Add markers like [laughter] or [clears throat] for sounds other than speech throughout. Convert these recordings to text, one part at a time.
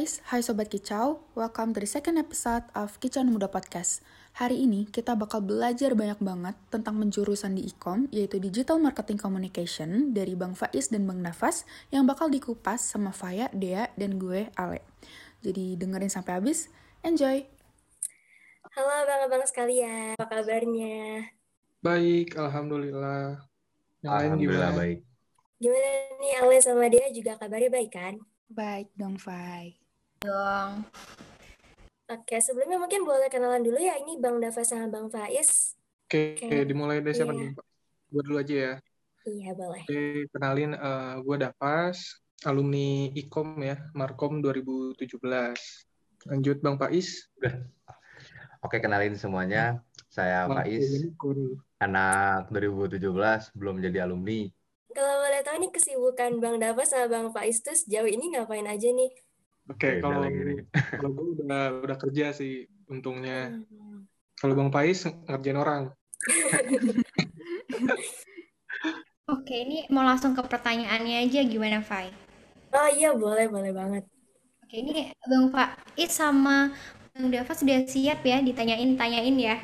guys, hai Sobat Kicau, welcome to the second episode of Kicau Muda Podcast. Hari ini kita bakal belajar banyak banget tentang menjurusan di Ikom, yaitu Digital Marketing Communication dari Bang Faiz dan Bang Nafas yang bakal dikupas sama Faya, Dea, dan gue, Ale. Jadi dengerin sampai habis, enjoy! Halo abang-abang sekalian, apa kabarnya? Baik, Alhamdulillah. Yang lain Alhamdulillah gimana? baik. Gimana nih Ale sama dia juga kabarnya baik kan? Baik dong, Fai. Dong. Oke, sebelumnya mungkin boleh kenalan dulu ya. Ini Bang Dava sama Bang Faiz. Oke, Oke. dimulai dari siapa Iya. nih? Gue dulu aja ya. Iya, boleh. Oke, kenalin eh, gue Dapas, alumni IKOM ya, Markom 2017. Lanjut Bang Pais. Oke, kenalin semuanya. Saya Markom Faiz, Unicorn. anak 2017, belum jadi alumni. Kalau boleh tahu nih kesibukan Bang Dava sama Bang Faiz tuh sejauh ini ngapain aja nih? Oke, Beda kalau [laughs] kalau gue udah udah kerja sih untungnya. Hmm. Kalau Bang Pais ngerjain orang. [laughs] Oke, ini mau langsung ke pertanyaannya aja gimana, Fai? Oh iya, boleh, boleh banget. Oke, ini Bang Faiz sama Bang Dava sudah siap ya ditanyain-tanyain ya.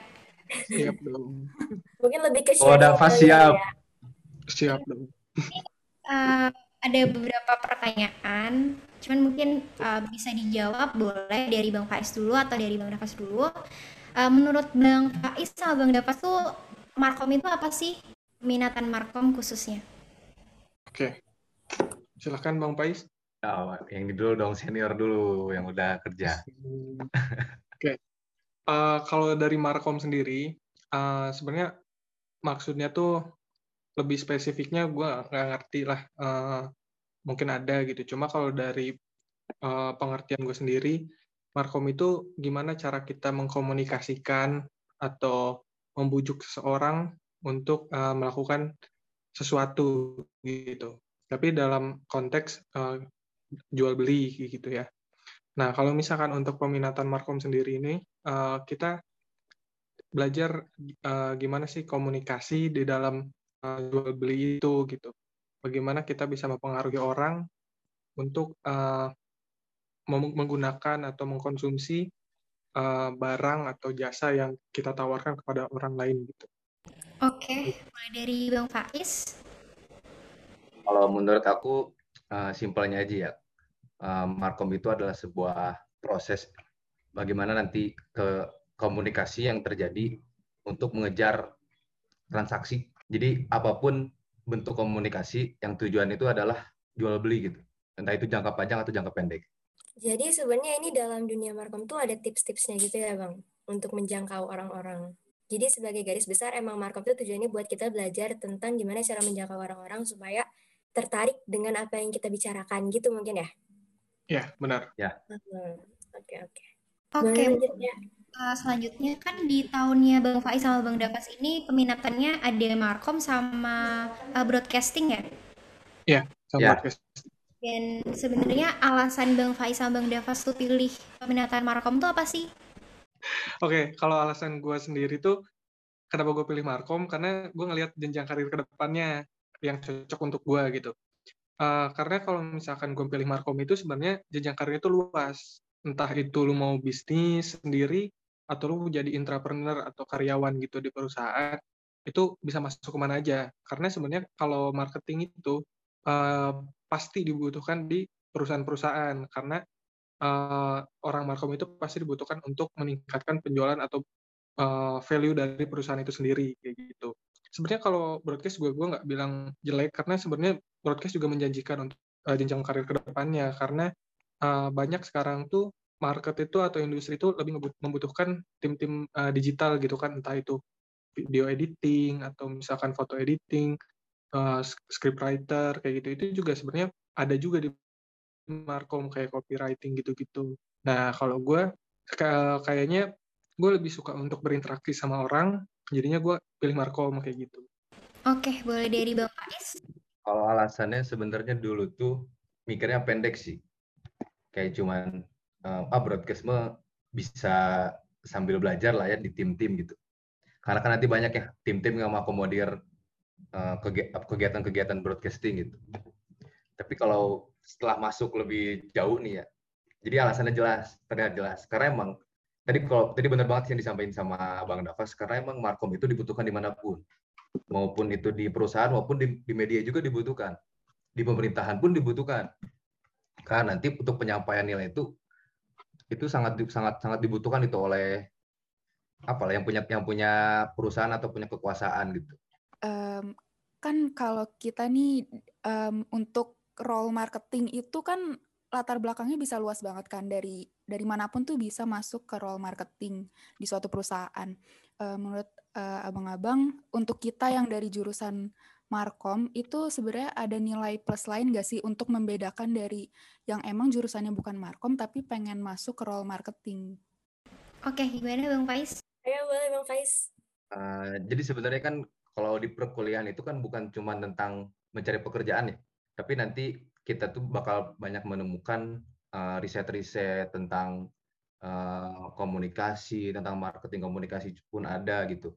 Siap dong. Mungkin lebih ke Oh, Dava siap. ya. Siap dong. Eh, ada beberapa pertanyaan, cuman mungkin eh, bisa dijawab boleh dari Bang Faiz dulu atau dari Bang Dava dulu. Eh, menurut Bang Faiz sama Bang Dava tuh Markom itu apa sih? Minatan Markom khususnya. Oke. Silahkan Bang Pais. Oh, yang ini dulu dong, senior dulu yang udah kerja. Oke, Eh, kalau dari Markom sendiri, eh, sebenarnya maksudnya tuh lebih spesifiknya gue nggak ngerti lah. Eh, mungkin ada gitu. Cuma kalau dari eh, pengertian gue sendiri, Markom itu gimana cara kita mengkomunikasikan atau membujuk seseorang untuk eh, melakukan sesuatu gitu. Tapi dalam konteks eh, jual beli gitu ya. Nah, kalau misalkan untuk peminatan Markom sendiri ini, eh, kita belajar eh, gimana sih komunikasi di dalam jual beli itu gitu. Bagaimana kita bisa mempengaruhi orang untuk eh, mem- menggunakan atau mengkonsumsi eh, barang atau jasa yang kita tawarkan kepada orang lain gitu. Oke, mulai dari Bang Faiz. Kalau menurut aku, eh, simpelnya aja ya. Eh, Markom itu adalah sebuah proses bagaimana nanti ke komunikasi yang terjadi untuk mengejar transaksi. Jadi apa pun bentuk komunikasi yang tujuan itu adalah jual beli gitu. Entah itu jangka panjang atau jangka pendek. Jadi sebenarnya ini dalam dunia Markom tuh ada tips-tipsnya gitu ya Bang, untuk menjangkau orang-orang. Jadi sebagai garis besar emang Markom tuh tujuannya buat kita belajar tentang gimana cara menjangkau orang-orang supaya tertarik dengan apa yang kita bicarakan gitu mungkin ya. Ya, benar. Hmm, Oke oke. Oke, ya? Uh, selanjutnya kan di tahunnya Bang Faiz sama Bang Davas ini peminatannya ada Markom sama uh, broadcasting ya. Sama Ya. podcast. Dan sebenarnya alasan Bang Faiz sama Bang Davas tuh pilih peminatan Markom tuh apa sih? Oke, kalau alasan gue sendiri tuh kenapa gue pilih Markom karena gue ngelihat jenjang karir ke depannya yang cocok untuk gue gitu. Eh, karena kalau misalkan gue pilih Markom itu sebenarnya jenjang karirnya itu luas. Entah itu lu mau bisnis sendiri atau lu jadi entrepreneur atau karyawan gitu di perusahaan, itu bisa masuk ke mana aja. Karena sebenarnya kalau marketing itu eh, pasti dibutuhkan di perusahaan-perusahaan karena eh, orang markom itu pasti dibutuhkan untuk meningkatkan penjualan atau eh, value dari perusahaan itu sendiri kayak gitu. Sebenarnya kalau broadcast gue gue nggak bilang jelek karena sebenarnya broadcast juga menjanjikan untuk eh, jenjang karir ke depannya karena eh, banyak sekarang tuh market itu atau industri itu lebih membutuhkan tim-tim eh, digital gitu kan entah itu video editing atau misalkan foto editing, eh, scriptwriter kayak gitu itu juga sebenarnya ada juga di markom kayak copywriting gitu-gitu. Nah, kalau gue ka- kayaknya gue lebih suka untuk berinteraksi sama orang, jadinya gue pilih markom kayak gitu. Oke, boleh dari Bang Faiz. Kalau alasannya sebenarnya dulu tuh mikirnya pendek sih. Kayak cuman eh, ah bisa sambil belajar lah ya di tim-tim gitu. Karena kan nanti banyak ya tim-tim yang mengakomodir eh, kegi- kegiatan-kegiatan broadcasting gitu. Tapi kalau setelah masuk lebih jauh nih ya, Jadi alasannya jelas, terlihat jelas. Karena emang tadi kalau tadi benar banget yang disampaikan sama Bang Davas, karena emang markom itu dibutuhkan di mana pun, maupun itu di perusahaan maupun di, di media juga dibutuhkan, di pemerintahan pun dibutuhkan. Karena nanti untuk penyampaian nilai itu itu sangat sangat sangat dibutuhkan itu oleh apa yang punya yang punya perusahaan atau punya kekuasaan gitu. Um, kan kalau kita nih um, untuk role marketing itu kan latar belakangnya bisa luas banget kan dari dari mana pun tuh bisa masuk ke role marketing di suatu perusahaan. Uh, menurut uh, abang-abang untuk kita yang dari jurusan markom itu sebenarnya ada nilai plus lain gak sih untuk membedakan dari yang emang jurusannya bukan markom tapi pengen masuk ke role marketing? Oke, gimana Bang Faiz? Ayo boleh Bang Faiz. Uh, jadi sebenarnya kan kalau di perkuliahan itu kan bukan cuma tentang mencari pekerjaan ya, tapi nanti kita tuh bakal banyak menemukan uh, riset-riset tentang uh, komunikasi, tentang marketing komunikasi pun ada gitu.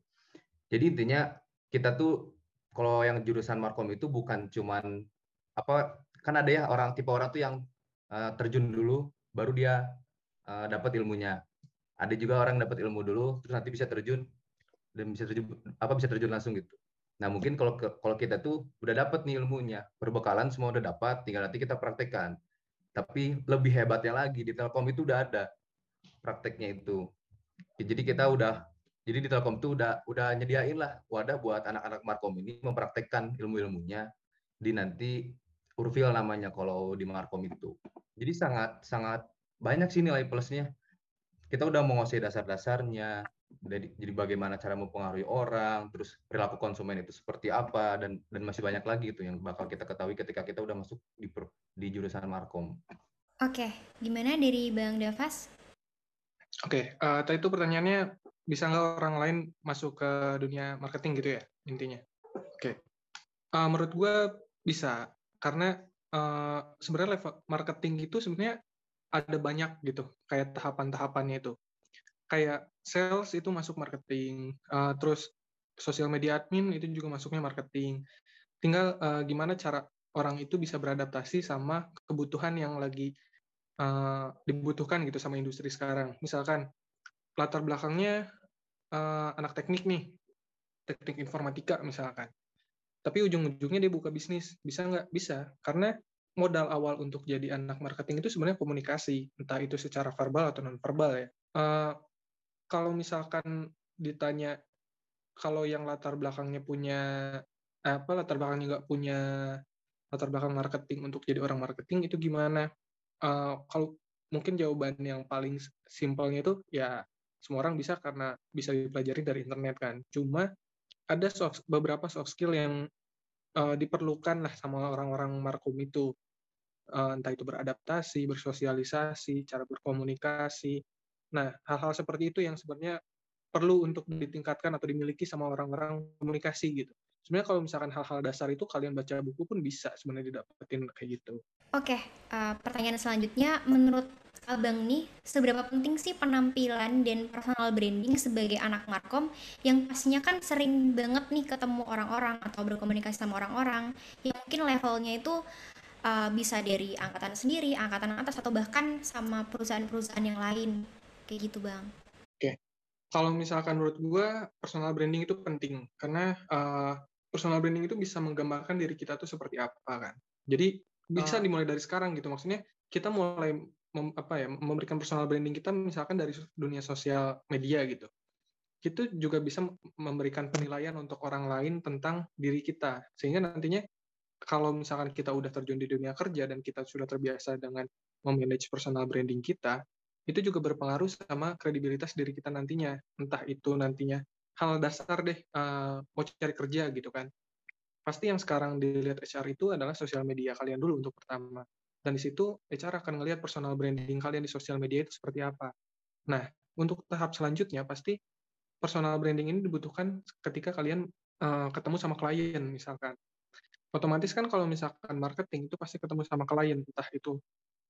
Jadi intinya kita tuh kalau yang jurusan markom itu bukan cuman apa kan ada ya orang tipe orang tuh yang uh, terjun dulu baru dia uh, dapat ilmunya. Ada juga orang dapat ilmu dulu terus nanti bisa terjun dan bisa terjun apa bisa terjun langsung gitu. Nah mungkin kalau kalau kita tuh udah dapat nih ilmunya, perbekalan semua udah dapat, tinggal nanti kita praktekkan. Tapi lebih hebatnya lagi di Telkom itu udah ada prakteknya itu. Jadi kita udah jadi di Telkom tuh udah udah nyediain lah wadah buat anak-anak Markom ini mempraktekkan ilmu-ilmunya di nanti Urfil namanya kalau di Markom itu. Jadi sangat sangat banyak sih nilai plusnya. Kita udah menguasai dasar-dasarnya, jadi, jadi bagaimana cara mempengaruhi orang, terus perilaku konsumen itu seperti apa, dan dan masih banyak lagi itu yang bakal kita ketahui ketika kita udah masuk di di jurusan Markom. Oke, gimana dari Bang Davas? Oke, uh, tadi itu pertanyaannya bisa nggak orang lain masuk ke dunia marketing gitu ya intinya? Oke, uh, menurut gue bisa karena uh, sebenarnya level marketing itu sebenarnya ada banyak gitu kayak tahapan-tahapannya itu kayak sales itu masuk marketing, uh, terus sosial media admin itu juga masuknya marketing. Tinggal uh, gimana cara orang itu bisa beradaptasi sama kebutuhan yang lagi uh, dibutuhkan gitu sama industri sekarang. Misalkan latar belakangnya uh, anak teknik nih, teknik informatika misalkan. Tapi ujung-ujungnya dia buka bisnis, bisa nggak? Bisa, karena modal awal untuk jadi anak marketing itu sebenarnya komunikasi, entah itu secara verbal atau non verbal ya. Uh, kalau misalkan ditanya kalau yang latar belakangnya punya apa latar belakangnya nggak punya latar belakang marketing untuk jadi orang marketing itu gimana? Uh, kalau mungkin jawaban yang paling simpelnya itu ya semua orang bisa karena bisa dipelajari dari internet kan. Cuma ada soft, beberapa soft skill yang uh, diperlukan lah sama orang-orang markom itu. Uh, entah itu beradaptasi, bersosialisasi, cara berkomunikasi, Nah, hal-hal seperti itu yang sebenarnya perlu untuk ditingkatkan atau dimiliki sama orang-orang komunikasi gitu. Sebenarnya kalau misalkan hal-hal dasar itu kalian baca buku pun bisa sebenarnya didapetin kayak gitu. Oke, uh, pertanyaan selanjutnya, menurut Abang nih, seberapa penting sih penampilan dan personal branding sebagai anak markom yang pastinya kan sering banget nih ketemu orang-orang atau berkomunikasi sama orang-orang? Yang mungkin levelnya itu uh, bisa dari angkatan sendiri, angkatan atas atau bahkan sama perusahaan-perusahaan yang lain. Kayak gitu bang. Oke. Okay. kalau misalkan menurut gue personal branding itu penting. Karena uh, personal branding itu bisa menggambarkan diri kita tuh seperti apa kan? Jadi bisa uh. dimulai dari sekarang gitu. Maksudnya kita mulai mem, apa ya memberikan personal branding kita misalkan dari dunia sosial media gitu itu juga bisa memberikan penilaian untuk orang lain tentang diri kita sehingga nantinya kalau misalkan kita udah terjun di dunia kerja dan kita sudah terbiasa dengan memanage personal branding kita itu juga berpengaruh sama kredibilitas diri kita nantinya. Entah itu nantinya hal dasar deh, uh, mau cari kerja gitu kan. Pasti yang sekarang dilihat HR itu adalah sosial media kalian dulu untuk pertama. Dan di situ HR akan melihat personal branding kalian di sosial media itu seperti apa. Nah, untuk tahap selanjutnya pasti personal branding ini dibutuhkan ketika kalian uh, ketemu sama klien misalkan. Otomatis kan kalau misalkan marketing itu pasti ketemu sama klien, entah itu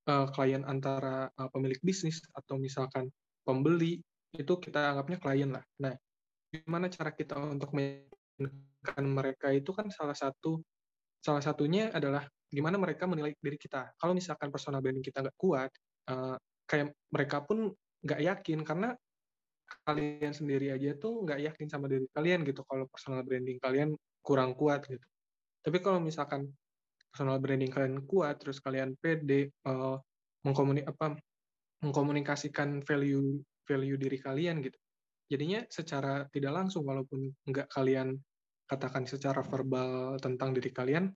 uh, klien antara uh, pemilik bisnis atau misalkan pembeli itu kita anggapnya klien lah. Nah, gimana cara kita untuk meyakinkan mereka itu kan salah satu salah satunya adalah gimana mereka menilai diri kita. Kalau misalkan personal branding kita nggak kuat, uh, kayak mereka pun nggak yakin karena kalian sendiri aja tuh nggak yakin sama diri kalian gitu kalau personal branding kalian kurang kuat gitu. Tapi kalau misalkan personal branding kalian kuat, terus kalian pede uh, mengkomuni apa mengkomunikasikan value value diri kalian gitu. Jadinya secara tidak langsung walaupun nggak kalian katakan secara verbal tentang diri kalian,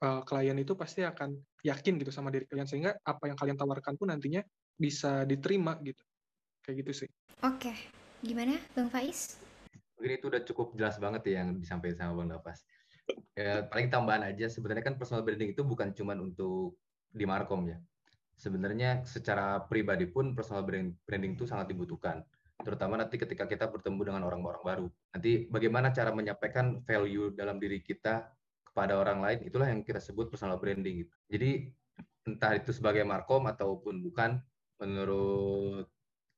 uh, klien itu pasti akan yakin gitu sama diri kalian sehingga apa yang kalian tawarkan pun nantinya bisa diterima gitu. Kayak gitu sih. Oke, gimana Bang Faiz? Mungkin itu udah cukup jelas banget ya yang disampaikan sama Bang Nafas. Ya, paling tambahan aja, sebenarnya kan personal branding itu bukan cuma untuk di Markom ya. Sebenarnya secara pribadi pun personal branding itu sangat dibutuhkan. Terutama nanti ketika kita bertemu dengan orang-orang baru. Nanti bagaimana cara menyampaikan value dalam diri kita kepada orang lain, itulah yang kita sebut personal branding. Gitu. Jadi entah itu sebagai Markom ataupun bukan, menurut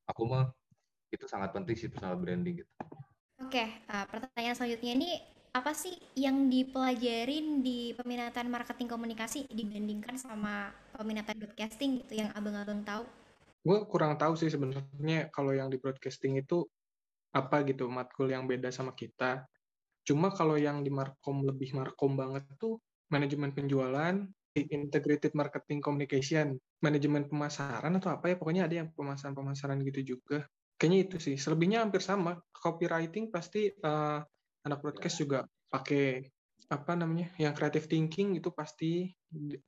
aku mah itu sangat penting sih personal branding gitu. Oke, uh, pertanyaan selanjutnya ini apa sih yang dipelajarin di peminatan marketing komunikasi dibandingkan sama peminatan broadcasting gitu yang abang-abang tahu? Gue kurang tahu sih sebenarnya kalau yang di broadcasting itu apa gitu matkul yang beda sama kita. Cuma kalau yang di markom lebih markom banget tuh manajemen penjualan, integrated marketing communication, manajemen pemasaran atau apa ya pokoknya ada yang pemasaran-pemasaran gitu juga. Kayaknya itu sih. Selebihnya hampir sama. Copywriting pasti uh, anak broadcast juga pakai apa namanya yang creative thinking itu pasti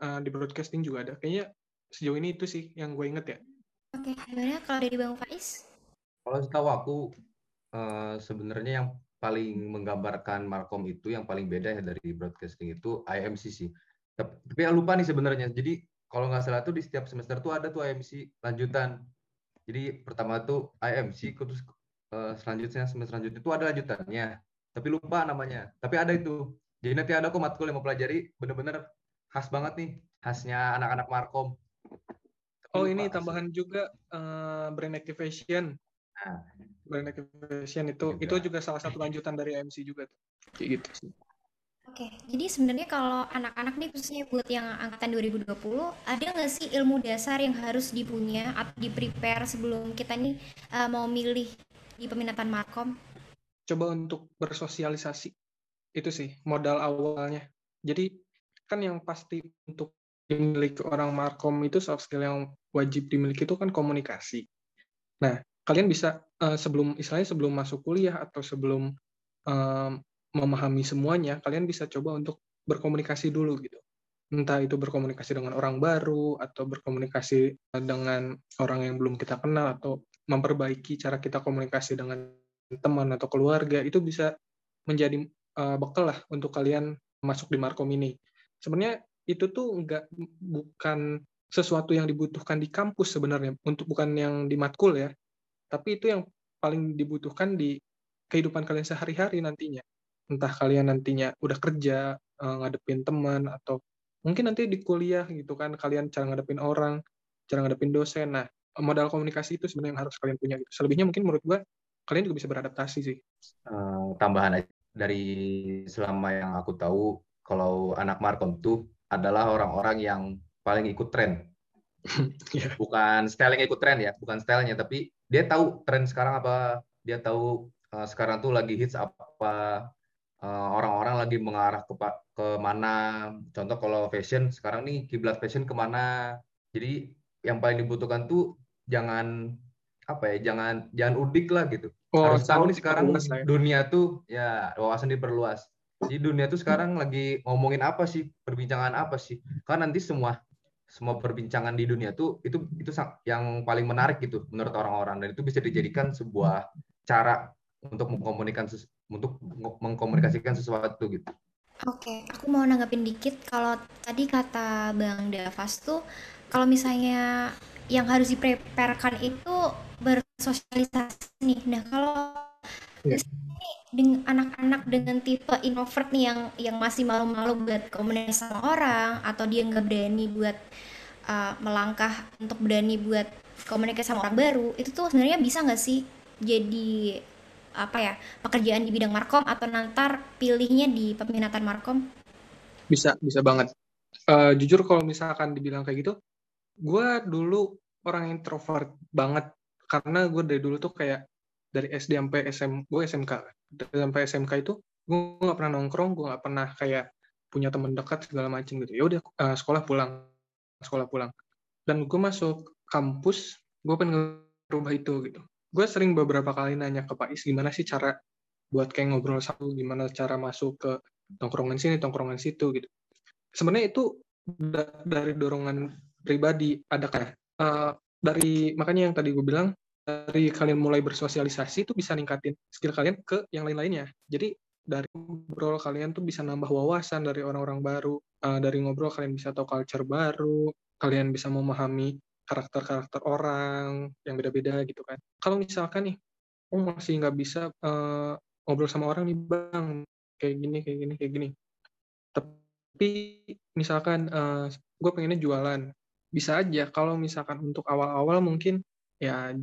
uh, di broadcasting juga ada kayaknya sejauh ini itu sih yang gue inget ya oke gimana kalau dari bang Faiz kalau setahu aku uh, sebenarnya yang paling menggambarkan Markom itu yang paling beda ya dari broadcasting itu IMC sih tapi ya lupa nih sebenarnya jadi kalau nggak salah tuh di setiap semester tuh ada tuh IMC lanjutan jadi pertama tuh IMC terus uh, selanjutnya semester selanjutnya itu ada lanjutannya tapi lupa namanya. Tapi ada itu. Jadi nanti ada kok matkul yang mau pelajari bener-bener khas banget nih, khasnya anak-anak Markom. Tapi oh ini tambahan juga uh, brand activation. Nah. Brand activation itu juga. itu juga salah satu lanjutan dari MC juga tuh. Kayak gitu sih. Oke, jadi sebenarnya kalau anak-anak nih khususnya buat yang angkatan 2020, ada nggak sih ilmu dasar yang harus dipunya atau di prepare sebelum kita nih uh, mau milih di peminatan Markom? coba untuk bersosialisasi itu sih modal awalnya jadi kan yang pasti untuk dimiliki orang markom itu soft skill yang wajib dimiliki itu kan komunikasi nah kalian bisa uh, sebelum istilahnya sebelum masuk kuliah atau sebelum um, memahami semuanya kalian bisa coba untuk berkomunikasi dulu gitu entah itu berkomunikasi dengan orang baru atau berkomunikasi dengan orang yang belum kita kenal atau memperbaiki cara kita komunikasi dengan teman atau keluarga itu bisa menjadi uh, bekal lah untuk kalian masuk di Markom ini. Sebenarnya itu tuh enggak bukan sesuatu yang dibutuhkan di kampus sebenarnya untuk bukan yang di matkul ya. Tapi itu yang paling dibutuhkan di kehidupan kalian sehari-hari nantinya. Entah kalian nantinya udah kerja, uh, ngadepin teman atau mungkin nanti di kuliah gitu kan kalian cara ngadepin orang, cara ngadepin dosen. Nah, modal komunikasi itu sebenarnya yang harus kalian punya gitu. Selebihnya mungkin menurut gue kalian juga bisa beradaptasi sih. Uh, tambahan aja dari selama yang aku tahu, kalau anak Markom tuh adalah orang-orang yang paling ikut tren. [laughs] yeah. Bukan style yang ikut tren ya, bukan stylenya, tapi dia tahu tren sekarang apa, dia tahu uh, sekarang tuh lagi hits apa, uh, orang-orang lagi mengarah ke ke mana. Contoh kalau fashion sekarang nih kiblat fashion ke mana. Jadi yang paling dibutuhkan tuh jangan apa ya jangan jangan udik lah gitu oh, harus tahu nih sekarang ya. dunia tuh ya wawasan diperluas di dunia tuh sekarang lagi ngomongin apa sih perbincangan apa sih kan nanti semua semua perbincangan di dunia tuh itu itu yang paling menarik gitu menurut orang-orang dan itu bisa dijadikan sebuah cara untuk mengkomunikasikan untuk mengkomunikasikan sesuatu gitu. Oke, aku mau nanggapin dikit kalau tadi kata Bang Davas tuh kalau misalnya yang harus dipreparekan itu bersosialisasi nih. Nah, kalau yeah. Dengan anak-anak dengan tipe introvert nih yang yang masih malu-malu buat komunikasi sama orang atau dia nggak berani buat uh, melangkah untuk berani buat komunikasi sama orang baru, itu tuh sebenarnya bisa nggak sih jadi apa ya pekerjaan di bidang markom atau nantar pilihnya di peminatan markom? Bisa, bisa banget. Uh, jujur kalau misalkan dibilang kayak gitu, gue dulu orang introvert banget karena gue dari dulu tuh kayak dari SD sampai SM gue SMK dari sampai SMK itu gue nggak pernah nongkrong gue nggak pernah kayak punya teman dekat segala macam gitu. Ya udah uh, sekolah pulang sekolah pulang. Dan gue masuk kampus gue pengen ngerubah itu gitu. Gue sering beberapa kali nanya ke Pak Is gimana sih cara buat kayak ngobrol satu? Gimana cara masuk ke tongkrongan sini tongkrongan situ? gitu. Sebenarnya itu da dari dorongan pribadi ada kayak uh, dari makanya yang tadi gue bilang dari kalian mulai bersosialisasi itu bisa ningkatin skill kalian ke yang lain-lainnya. Jadi dari ngobrol kalian tuh bisa nambah wawasan dari orang-orang baru. Uh, dari ngobrol kalian bisa tahu culture baru kalian bisa memahami karakter-karakter orang yang beda-beda gitu kan. Kalau misalkan nih oh masih nggak bisa uh, ngobrol sama orang nih bang kayak gini kayak gini kayak gini. Tapi misalkan uh, gue pengennya jualan. Bisa aja kalau misalkan untuk awal-awal mungkin ya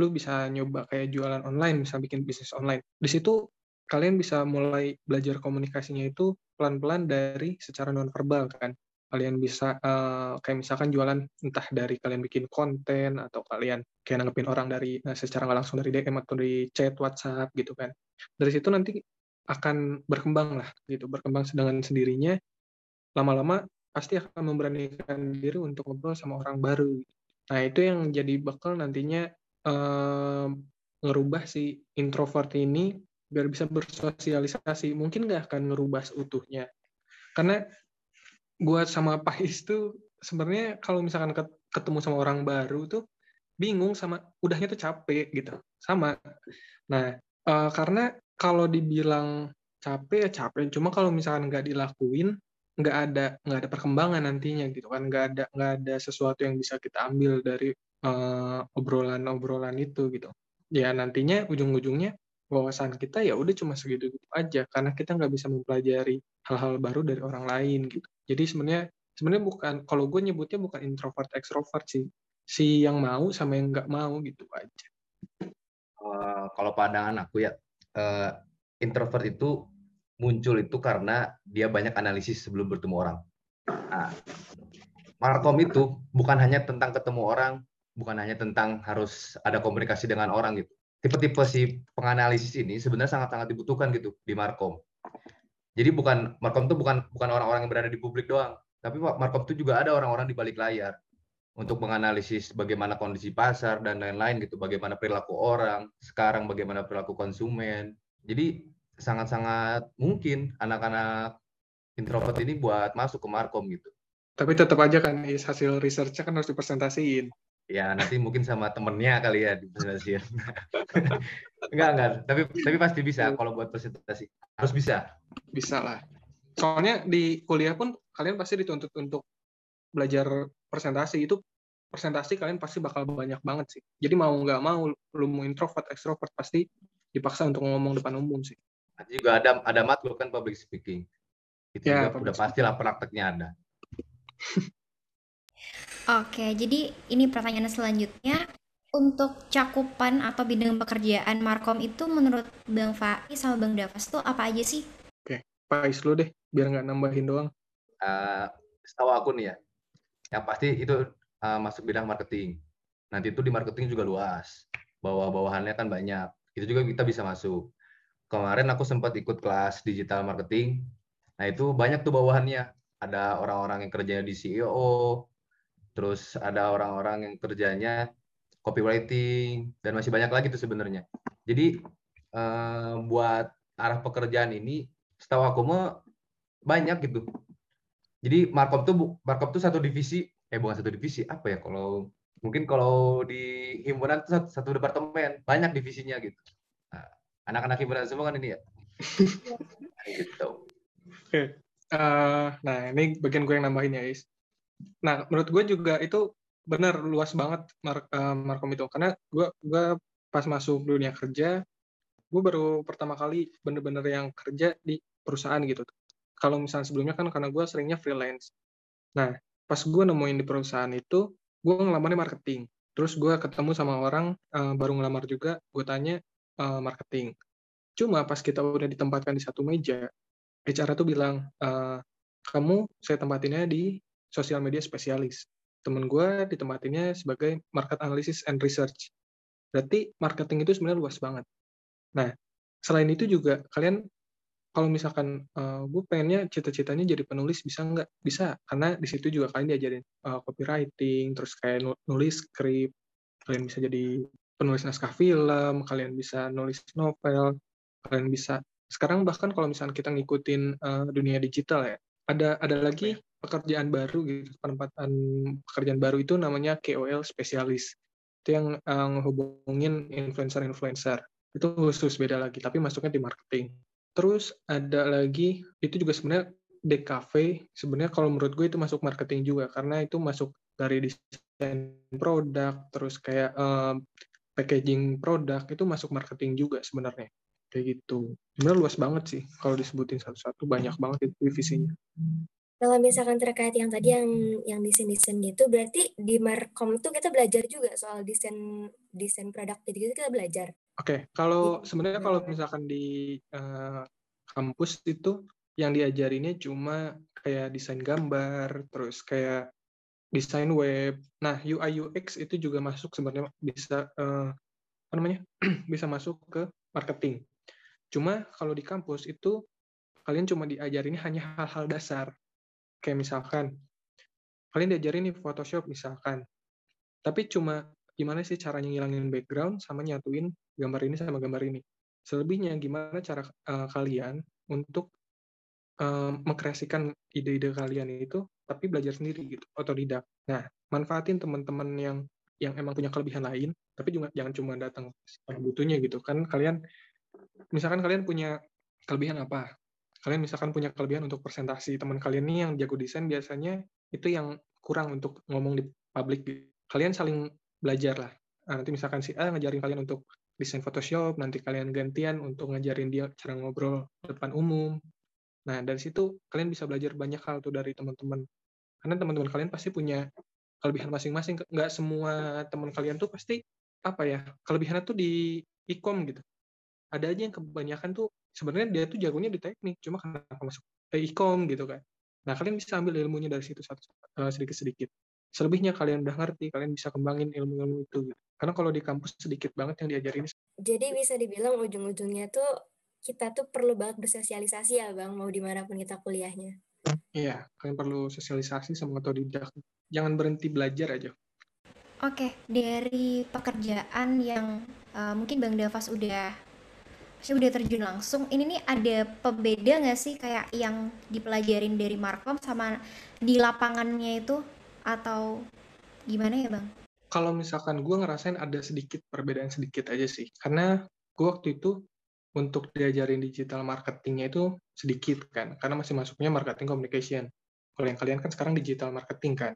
lu bisa nyoba kayak jualan online bisa bikin bisnis online. Di situ kalian bisa mulai belajar komunikasinya itu pelan-pelan dari secara non verbal kan. Kalian bisa uh, kayak misalkan jualan entah dari kalian bikin konten atau kalian kayak nanggepin orang dari uh, secara nggak langsung dari DM atau dari chat WhatsApp gitu kan. Dari situ nanti akan berkembang lah gitu berkembang dengan sendirinya. Lama-lama pasti akan memberanikan diri untuk ngobrol sama orang baru. Nah, itu yang jadi bekal nantinya eh, ngerubah si introvert ini biar bisa bersosialisasi. Mungkin nggak akan ngerubah seutuhnya. Karena buat sama Pais tuh sebenarnya kalau misalkan ketemu sama orang baru tuh bingung sama udahnya tuh capek gitu. Sama. Nah, eh, karena kalau dibilang capek ya capek. Cuma kalau misalkan nggak dilakuin, nggak ada nggak ada perkembangan nantinya gitu kan nggak ada nggak ada sesuatu yang bisa kita ambil dari uh, obrolan-obrolan itu gitu. Ya nantinya ujung-ujungnya wawasan kita ya udah cuma segitu gitu aja karena kita nggak bisa mempelajari hal-hal baru dari orang lain gitu. Jadi sebenarnya sebenarnya bukan kalau gue nyebutnya bukan introvert extrovert sih. Si yang mau sama yang nggak mau gitu aja. Uh, kalau pandangan aku ya uh, introvert itu muncul itu karena dia banyak analisis sebelum bertemu orang. Nah, Markom itu bukan hanya tentang ketemu orang, bukan hanya tentang harus ada komunikasi dengan orang gitu. Tipe-tipe si penganalisis ini sebenarnya sangat-sangat dibutuhkan gitu di Markom. Jadi bukan Markom itu bukan bukan orang-orang yang berada di publik doang, tapi Markom itu juga ada orang-orang di balik layar untuk menganalisis bagaimana kondisi pasar dan lain-lain gitu, bagaimana perilaku orang, sekarang bagaimana perilaku konsumen. Jadi sangat-sangat mungkin anak-anak introvert ini buat masuk ke Markom gitu. Tapi tetap aja kan hasil research kan harus dipresentasiin. Ya nanti mungkin sama temennya kali ya dipresentasiin. [laughs] enggak enggak, tapi tapi pasti bisa kalau buat presentasi. Harus bisa. Bisa lah. Soalnya di kuliah pun kalian pasti dituntut untuk belajar presentasi itu presentasi kalian pasti bakal banyak banget sih. Jadi mau nggak mau lu mau introvert, extrovert pasti dipaksa untuk ngomong depan umum sih. Nanti juga ada ada matkul kan public speaking. Itu ya, juga udah pastilah prakteknya ada. [laughs] Oke, jadi ini pertanyaan selanjutnya. Untuk cakupan atau bidang pekerjaan Markom itu menurut Bang Faiz sama Bang Davas tuh apa aja sih? Oke, Faiz lu deh, biar nggak nambahin doang. Uh, setahu aku nih ya, yang pasti itu uh, masuk bidang marketing. Nanti itu di marketing juga luas, bawah-bawahannya kan banyak. Itu juga kita bisa masuk kemarin aku sempat ikut kelas digital marketing. Nah, itu banyak tuh bawahannya. Ada orang-orang yang kerjanya di CEO, terus ada orang-orang yang kerjanya copywriting, dan masih banyak lagi tuh sebenarnya. Jadi, eh, buat arah pekerjaan ini, setahu aku mah banyak gitu. Jadi, markup tuh markup tuh satu divisi, eh bukan satu divisi, apa ya kalau mungkin kalau di himpunan tuh satu, satu departemen, banyak divisinya gitu anak-anak hiburan semua kan ini ya [laughs] gitu okay. uh, nah ini bagian gue yang nambahin ya Is nah menurut gue juga itu benar luas banget mark uh, itu. Karena gue gue pas masuk dunia kerja gue baru pertama kali bener-bener yang kerja di perusahaan gitu. Kalau misalnya sebelumnya kan karena gue seringnya freelance. Nah pas gue nemuin di perusahaan itu gue ngelamarnya marketing. Terus gue ketemu sama orang uh, baru ngelamar juga gue tanya uh, marketing. Cuma pas kita udah ditempatkan di satu meja, HR tuh bilang, uh, kamu saya tempatinnya di sosial media spesialis. temen gue ditempatinnya sebagai market analysis and research. Berarti marketing itu sebenarnya luas banget. Nah, selain itu juga kalian kalau misalkan uh, gue pengennya cita-citanya jadi penulis bisa nggak? Bisa, karena di situ juga kalian diajarin uh, copywriting, terus kayak nulis skrip, kalian bisa jadi penulis naskah film, kalian bisa nulis novel, kalian bisa sekarang bahkan kalau misalnya kita ngikutin uh, dunia digital ya, ada ada lagi pekerjaan baru gitu, penempatan pekerjaan baru itu namanya KOL spesialis. Itu yang uh, ngehubungin influencer-influencer. Itu khusus beda lagi, tapi masuknya di marketing. Terus ada lagi itu juga sebenarnya DKV sebenarnya kalau menurut gue itu masuk marketing juga karena itu masuk dari desain produk terus kayak um, packaging produk itu masuk marketing juga sebenarnya kayak gitu sebenarnya luas banget sih kalau disebutin satu-satu banyak banget itu divisinya kalau misalkan terkait yang tadi yang yang desain desain gitu berarti di Markom tuh kita belajar juga soal desain desain produk. Gitu gitu kita belajar. Oke okay. kalau sebenarnya kalau misalkan di uh, kampus itu yang diajarinnya cuma kayak desain gambar terus kayak desain web. Nah UI UX itu juga masuk sebenarnya bisa uh, apa namanya? [clears throat] Bisa masuk ke marketing. Cuma kalau di kampus itu kalian cuma diajarin hanya hal-hal dasar Kayak misalkan, kalian diajarin nih Photoshop misalkan, tapi cuma gimana sih caranya ngilangin background sama nyatuin gambar ini sama gambar ini. Selebihnya gimana cara uh, kalian untuk uh, mengkreasikan ide-ide kalian itu, tapi belajar sendiri gitu, otodidak. Nah, manfaatin teman-teman yang yang emang punya kelebihan lain, tapi juga jangan cuma datang butuhnya gitu kan. Kalian, misalkan kalian punya kelebihan apa, kalian misalkan punya kelebihan untuk presentasi teman kalian nih yang jago desain biasanya itu yang kurang untuk ngomong di publik kalian saling belajar lah. Nah, nanti misalkan si A ngajarin kalian untuk desain Photoshop nanti kalian gantian untuk ngajarin dia cara ngobrol depan umum. Nah dari situ kalian bisa belajar banyak hal tuh dari teman-teman. Karena teman-teman kalian pasti punya kelebihan masing-masing. Nggak semua teman kalian tuh pasti apa ya kelebihannya tuh di e-com gitu. Ada aja yang kebanyakan tuh sebenarnya dia tuh jagonya di teknik cuma kenapa masuk e-com gitu kan. Nah kalian bisa ambil ilmunya dari situ satu uh, sedikit sedikit selebihnya kalian udah ngerti kalian bisa kembangin ilmu-ilmu itu gitu. karena kalau di kampus sedikit banget yang diajarin jadi bisa dibilang ujung-ujungnya tuh kita tuh perlu banget bersosialisasi ya bang mau di mana pun kita kuliahnya. Iya kalian perlu sosialisasi sama otodidak. Jangan berhenti belajar aja. Oke, dari pekerjaan yang uh, mungkin Bang Davas udah saya udah terjun langsung ini nih ada pembeda nggak sih kayak yang dipelajarin dari Markom sama di lapangannya itu atau gimana ya bang? Kalau misalkan gue ngerasain ada sedikit perbedaan sedikit aja sih karena gue waktu itu untuk diajarin digital marketingnya itu sedikit kan karena masih masuknya marketing communication. Kalau yang kalian kan sekarang digital marketing kan.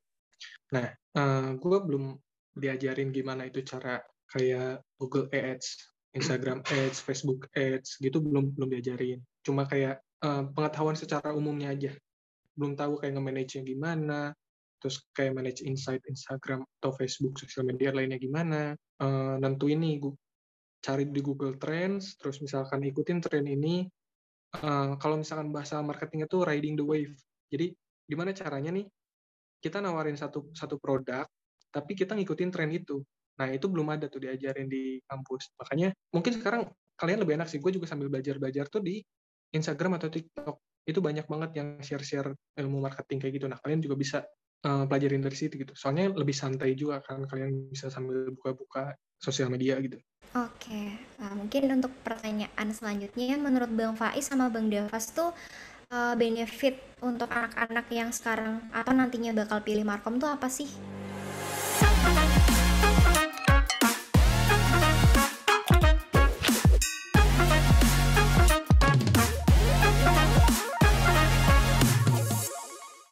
Nah, eh, gue belum diajarin gimana itu cara kayak Google Ads Instagram Ads, Facebook Ads gitu belum belum diajarin. Cuma kayak uh, pengetahuan secara umumnya aja. Belum tahu kayak nge-manage-nya gimana, terus kayak manage insight Instagram atau Facebook sosial media lainnya gimana. Uh, nentuin nih cari di Google Trends, terus misalkan ikutin tren ini. Uh, kalau misalkan bahasa marketing itu riding the wave. Jadi gimana caranya nih kita nawarin satu satu produk, tapi kita ngikutin tren itu. Nah, itu belum ada tuh diajarin di kampus. Makanya mungkin sekarang kalian lebih enak sih. Gue juga sambil belajar-belajar tuh di Instagram atau TikTok. Itu banyak banget yang share-share ilmu marketing kayak gitu. Nah, kalian juga bisa uh, pelajarin dari situ gitu. Soalnya lebih santai juga kan kalian bisa sambil buka-buka sosial media gitu. Oke, nah, mungkin untuk pertanyaan selanjutnya, menurut Bang Faiz sama Bang Davas tuh uh, benefit untuk anak-anak yang sekarang atau nantinya bakal pilih Markom tuh apa sih?